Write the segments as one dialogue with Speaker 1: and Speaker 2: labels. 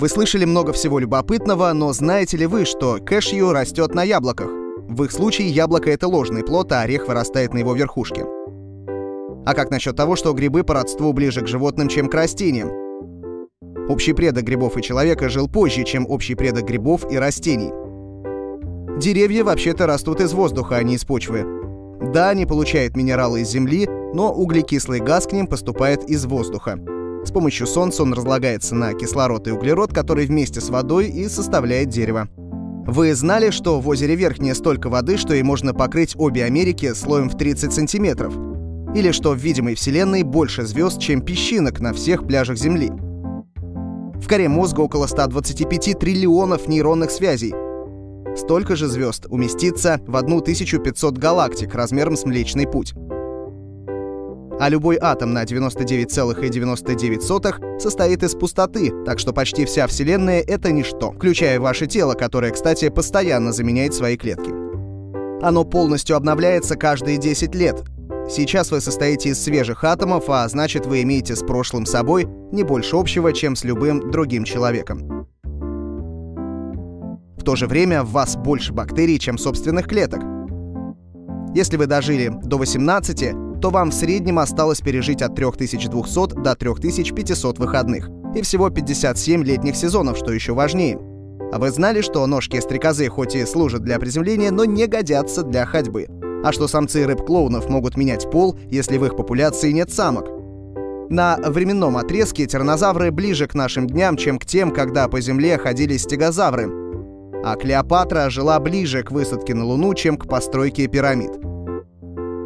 Speaker 1: Вы слышали много всего любопытного, но знаете ли вы, что кэшью растет на яблоках? В их случае яблоко — это ложный плод, а орех вырастает на его верхушке. А как насчет того, что грибы по родству ближе к животным, чем к растениям? Общий предок грибов и человека жил позже, чем общий предок грибов и растений. Деревья вообще-то растут из воздуха, а не из почвы. Да, они получают минералы из земли, но углекислый газ к ним поступает из воздуха. С помощью солнца он разлагается на кислород и углерод, который вместе с водой и составляет дерево. Вы знали, что в озере Верхнее столько воды, что и можно покрыть обе Америки слоем в 30 сантиметров? Или что в видимой Вселенной больше звезд, чем песчинок на всех пляжах Земли? В коре мозга около 125 триллионов нейронных связей. Столько же звезд уместится в 1500 галактик размером с Млечный Путь а любой атом на 99,99 состоит из пустоты, так что почти вся Вселенная — это ничто, включая ваше тело, которое, кстати, постоянно заменяет свои клетки. Оно полностью обновляется каждые 10 лет. Сейчас вы состоите из свежих атомов, а значит вы имеете с прошлым собой не больше общего, чем с любым другим человеком. В то же время в вас больше бактерий, чем собственных клеток. Если вы дожили до 18, то вам в среднем осталось пережить от 3200 до 3500 выходных и всего 57 летних сезонов, что еще важнее. А вы знали, что ножки стрекозы хоть и служат для приземления, но не годятся для ходьбы? А что самцы рыб-клоунов могут менять пол, если в их популяции нет самок? На временном отрезке тираннозавры ближе к нашим дням, чем к тем, когда по Земле ходили стегозавры. А Клеопатра жила ближе к высадке на Луну, чем к постройке пирамид.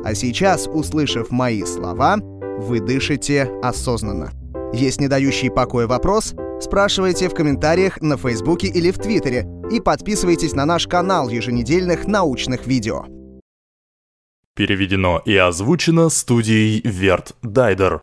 Speaker 1: А сейчас, услышав мои слова, вы дышите осознанно. Есть не дающий покоя вопрос? Спрашивайте в комментариях на Фейсбуке или в Твиттере и подписывайтесь на наш канал еженедельных научных видео.
Speaker 2: Переведено и озвучено студией Верт Дайдер.